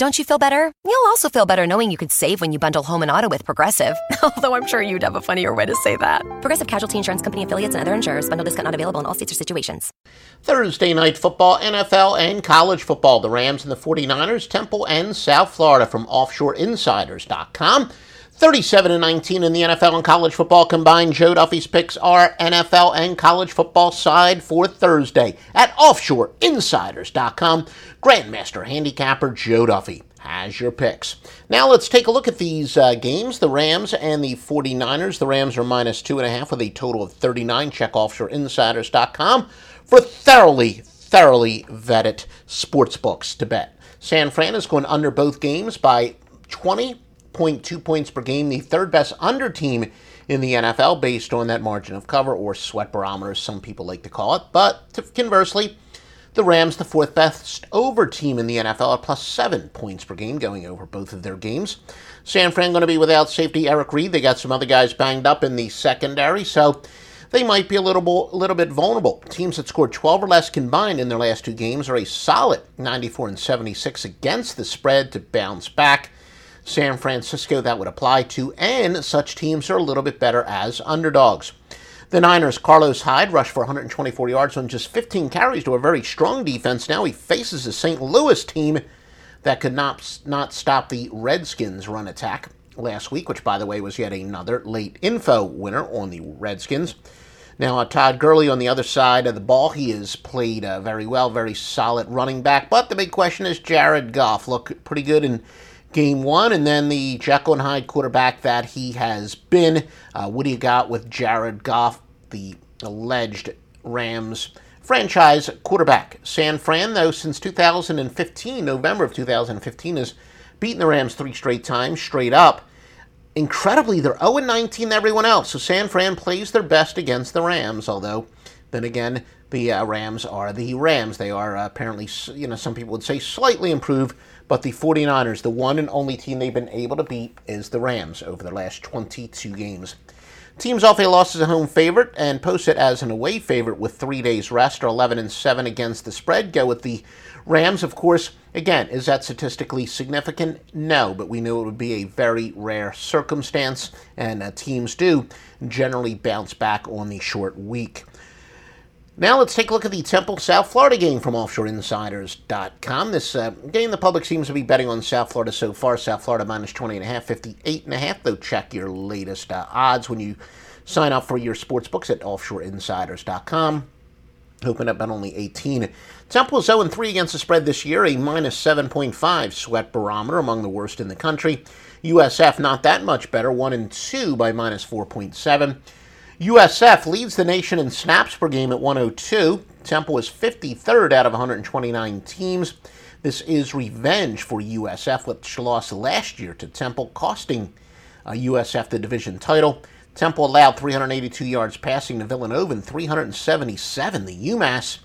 Don't you feel better? You'll also feel better knowing you could save when you bundle home and auto with Progressive. Although I'm sure you'd have a funnier way to say that. Progressive Casualty Insurance Company affiliates and other insurers. Bundle discount not available in all states or situations. Thursday night football, NFL and college football. The Rams and the 49ers, Temple and South Florida from offshoreinsiders.com. 37 and 19 in the NFL and college football combined. Joe Duffy's picks are NFL and college football side for Thursday at offshoreinsiders.com. Grandmaster handicapper Joe Duffy has your picks. Now let's take a look at these uh, games. The Rams and the 49ers. The Rams are minus two and a half with a total of 39. Check offshoreinsiders.com for thoroughly, thoroughly vetted sports books to bet. San Fran is going under both games by 20 0.2 points per game, the third best under team in the NFL based on that margin of cover or sweat barometer, as some people like to call it. But conversely, the Rams, the fourth best over team in the NFL, at plus seven points per game, going over both of their games. San Fran going to be without safety Eric Reid. They got some other guys banged up in the secondary, so they might be a little, a little bit vulnerable. Teams that scored 12 or less combined in their last two games are a solid 94 and 76 against the spread to bounce back. San Francisco that would apply to, and such teams are a little bit better as underdogs. The Niners, Carlos Hyde, rushed for 124 yards on just 15 carries to a very strong defense. Now he faces a St. Louis team that could not, not stop the Redskins' run attack last week, which, by the way, was yet another late info winner on the Redskins. Now, uh, Todd Gurley on the other side of the ball, he has played uh, very well, very solid running back. But the big question is Jared Goff. Look pretty good in game one, and then the Jekyll and Hyde quarterback that he has been. Uh, what do you got with Jared Goff, the alleged Rams franchise quarterback? San Fran, though, since 2015, November of 2015, has beaten the Rams three straight times, straight up. Incredibly, they're 0 19 everyone else. So San Fran plays their best against the Rams, although then again, the uh, Rams are the Rams. They are uh, apparently, you know, some people would say slightly improved but the 49ers, the one and only team they've been able to beat, is the Rams over the last 22 games. Teams off a loss as a home favorite and post it as an away favorite with three days rest are 11 and 7 against the spread. Go with the Rams, of course. Again, is that statistically significant? No, but we knew it would be a very rare circumstance, and uh, teams do generally bounce back on the short week. Now let's take a look at the Temple South Florida game from OffshoreInsiders.com. This uh, game, the public seems to be betting on South Florida so far. South Florida minus 20.5, 58.5. Though check your latest uh, odds when you sign up for your sports books at OffshoreInsiders.com. Open up at only 18. Temple is 0 3 against the spread this year, a minus 7.5 sweat barometer, among the worst in the country. USF not that much better, 1 and 2 by minus 4.7. USF leads the nation in snaps per game at 102. Temple is 53rd out of 129 teams. This is revenge for USF, which lost last year to Temple, costing uh, USF the division title. Temple allowed 382 yards passing to Villanova and 377 to UMass.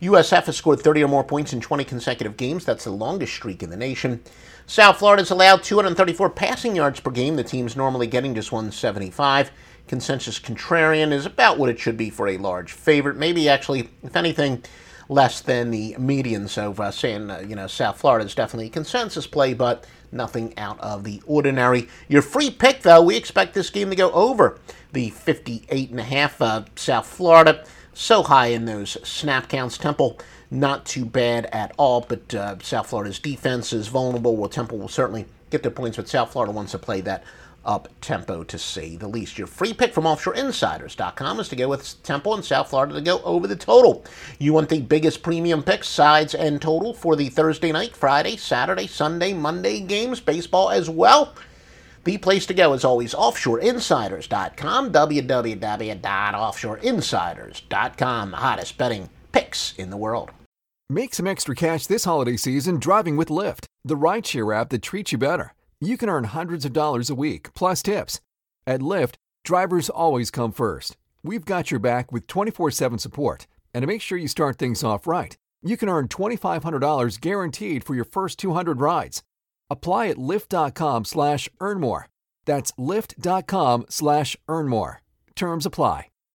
USF has scored 30 or more points in 20 consecutive games. That's the longest streak in the nation. South Florida has allowed 234 passing yards per game. The team's normally getting just 175 consensus contrarian is about what it should be for a large favorite. Maybe actually, if anything, less than the median. So uh, saying, uh, you know, South Florida is definitely a consensus play, but nothing out of the ordinary. Your free pick, though, we expect this game to go over the 58 and a half. Uh, South Florida, so high in those snap counts. Temple, not too bad at all, but uh, South Florida's defense is vulnerable. Well, Temple will certainly get their points, but South Florida wants to play that up tempo to say the least. Your free pick from offshoreinsiders.com is to go with Temple and South Florida to go over the total. You want the biggest premium picks, sides, and total for the Thursday night, Friday, Saturday, Sunday, Monday games, baseball as well. The place to go is always offshoreinsiders.com, www.offshoreinsiders.com, the hottest betting picks in the world. Make some extra cash this holiday season driving with Lyft, the rideshare app that treats you better you can earn hundreds of dollars a week plus tips. At Lyft, drivers always come first. We've got your back with 24 7 support, And to make sure you start things off right, you can earn $2,500 guaranteed for your first 200 rides. Apply at lyft.com slash earn more. That's lyft.com slash earn more. Terms apply.